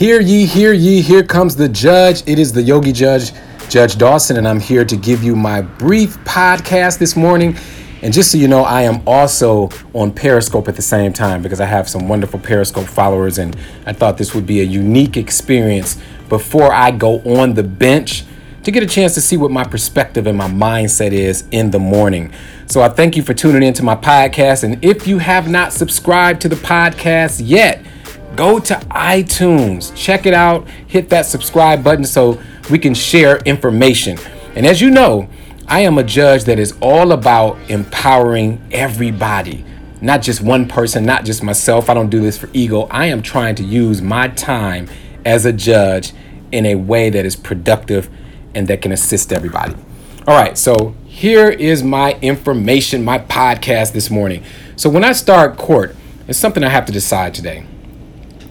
Hear ye, hear ye, here comes the judge. It is the Yogi Judge, Judge Dawson, and I'm here to give you my brief podcast this morning. And just so you know, I am also on Periscope at the same time because I have some wonderful Periscope followers, and I thought this would be a unique experience before I go on the bench to get a chance to see what my perspective and my mindset is in the morning. So I thank you for tuning into my podcast. And if you have not subscribed to the podcast yet, go to iTunes, check it out, hit that subscribe button so we can share information. And as you know, I am a judge that is all about empowering everybody, not just one person, not just myself. I don't do this for ego. I am trying to use my time as a judge in a way that is productive and that can assist everybody. All right, so here is my information, my podcast this morning. So when I start court, it's something I have to decide today.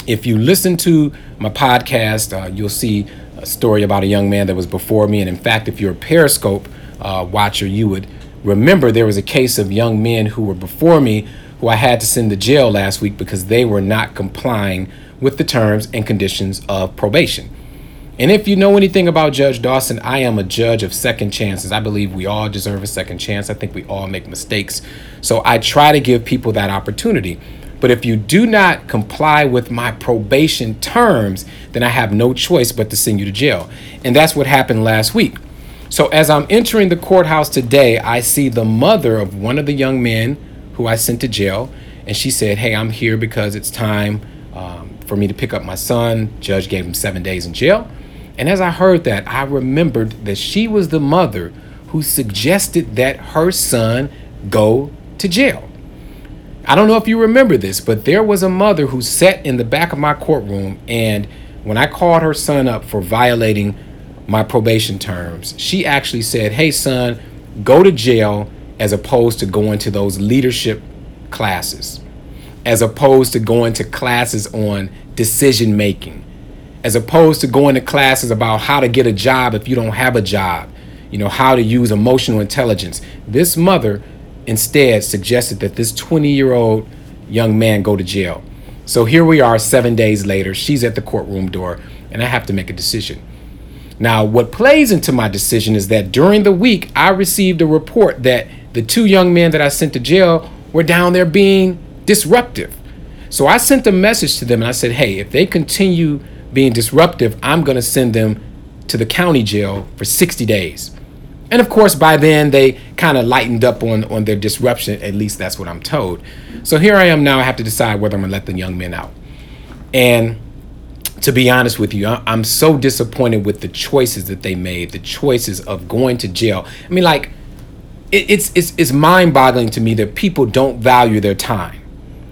If you listen to my podcast, uh, you'll see a story about a young man that was before me. And in fact, if you're a Periscope uh, watcher, you would remember there was a case of young men who were before me who I had to send to jail last week because they were not complying with the terms and conditions of probation. And if you know anything about Judge Dawson, I am a judge of second chances. I believe we all deserve a second chance. I think we all make mistakes. So I try to give people that opportunity. But if you do not comply with my probation terms, then I have no choice but to send you to jail. And that's what happened last week. So as I'm entering the courthouse today, I see the mother of one of the young men who I sent to jail. And she said, Hey, I'm here because it's time um, for me to pick up my son. Judge gave him seven days in jail. And as I heard that, I remembered that she was the mother who suggested that her son go to jail. I don't know if you remember this, but there was a mother who sat in the back of my courtroom, and when I called her son up for violating my probation terms, she actually said, Hey, son, go to jail as opposed to going to those leadership classes, as opposed to going to classes on decision making as opposed to going to classes about how to get a job if you don't have a job, you know, how to use emotional intelligence. This mother instead suggested that this 20 year old young man go to jail. So here we are, seven days later. She's at the courtroom door, and I have to make a decision. Now, what plays into my decision is that during the week, I received a report that the two young men that I sent to jail were down there being disruptive. So I sent a message to them and I said, hey, if they continue being disruptive, I'm going to send them to the county jail for 60 days. And of course, by then they kind of lightened up on, on their disruption. At least that's what I'm told. So here I am now. I have to decide whether I'm to let the young men out. And to be honest with you, I'm so disappointed with the choices that they made, the choices of going to jail. I mean, like, it's, it's, it's mind boggling to me that people don't value their time.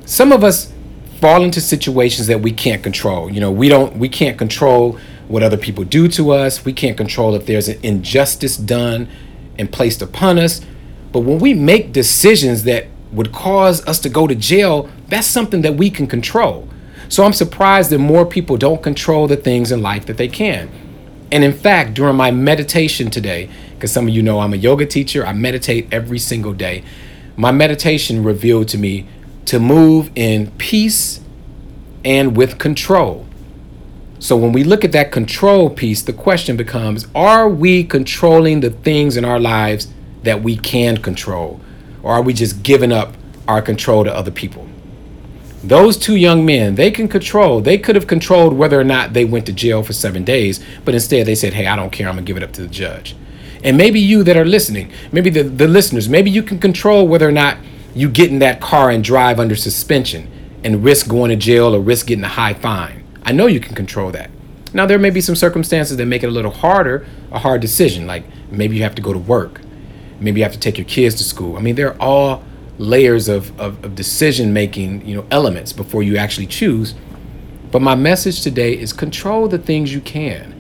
Some of us fall into situations that we can't control. You know, we don't we can't control what other people do to us. We can't control if there's an injustice done and placed upon us. But when we make decisions that would cause us to go to jail, that's something that we can control. So I'm surprised that more people don't control the things in life that they can. And in fact, during my meditation today, because some of you know I'm a yoga teacher, I meditate every single day. My meditation revealed to me to move in peace and with control. So when we look at that control piece, the question becomes are we controlling the things in our lives that we can control? Or are we just giving up our control to other people? Those two young men, they can control. They could have controlled whether or not they went to jail for seven days, but instead they said, hey, I don't care. I'm going to give it up to the judge. And maybe you that are listening, maybe the, the listeners, maybe you can control whether or not you get in that car and drive under suspension and risk going to jail or risk getting a high fine. I know you can control that. Now, there may be some circumstances that make it a little harder, a hard decision, like maybe you have to go to work, maybe you have to take your kids to school. I mean, there are all layers of, of, of decision making you know elements before you actually choose. But my message today is control the things you can.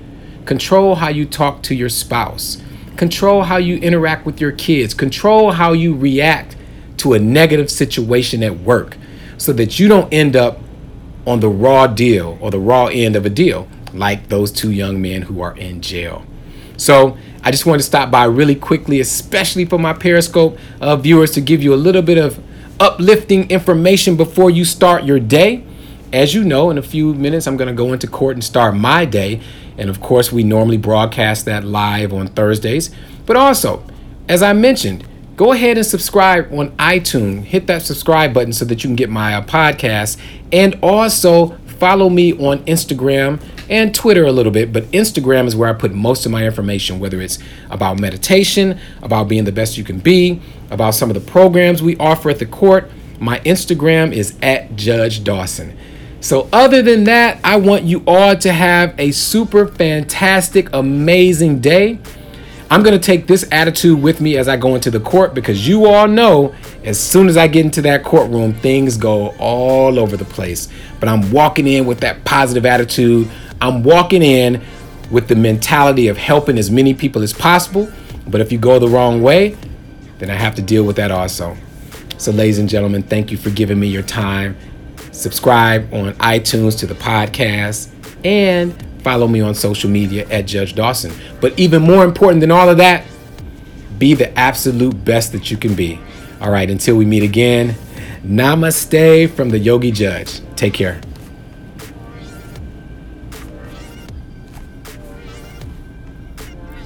Control how you talk to your spouse. Control how you interact with your kids. Control how you react to a negative situation at work so that you don't end up on the raw deal or the raw end of a deal like those two young men who are in jail. So I just wanted to stop by really quickly, especially for my Periscope uh, viewers, to give you a little bit of uplifting information before you start your day. as you know, in a few minutes, I'm going to go into court and start my day. And of course, we normally broadcast that live on Thursdays. But also, as I mentioned, go ahead and subscribe on iTunes. Hit that subscribe button so that you can get my uh, podcast. And also follow me on Instagram and Twitter a little bit. But Instagram is where I put most of my information, whether it's about meditation, about being the best you can be, about some of the programs we offer at the court. My Instagram is at Judge Dawson. So, other than that, I want you all to have a super fantastic, amazing day. I'm going to take this attitude with me as I go into the court because you all know as soon as I get into that courtroom, things go all over the place. But I'm walking in with that positive attitude. I'm walking in with the mentality of helping as many people as possible. But if you go the wrong way, then I have to deal with that also. So, ladies and gentlemen, thank you for giving me your time. Subscribe on iTunes to the podcast and follow me on social media at Judge Dawson. But even more important than all of that, be the absolute best that you can be. All right, until we meet again, namaste from the Yogi Judge. Take care.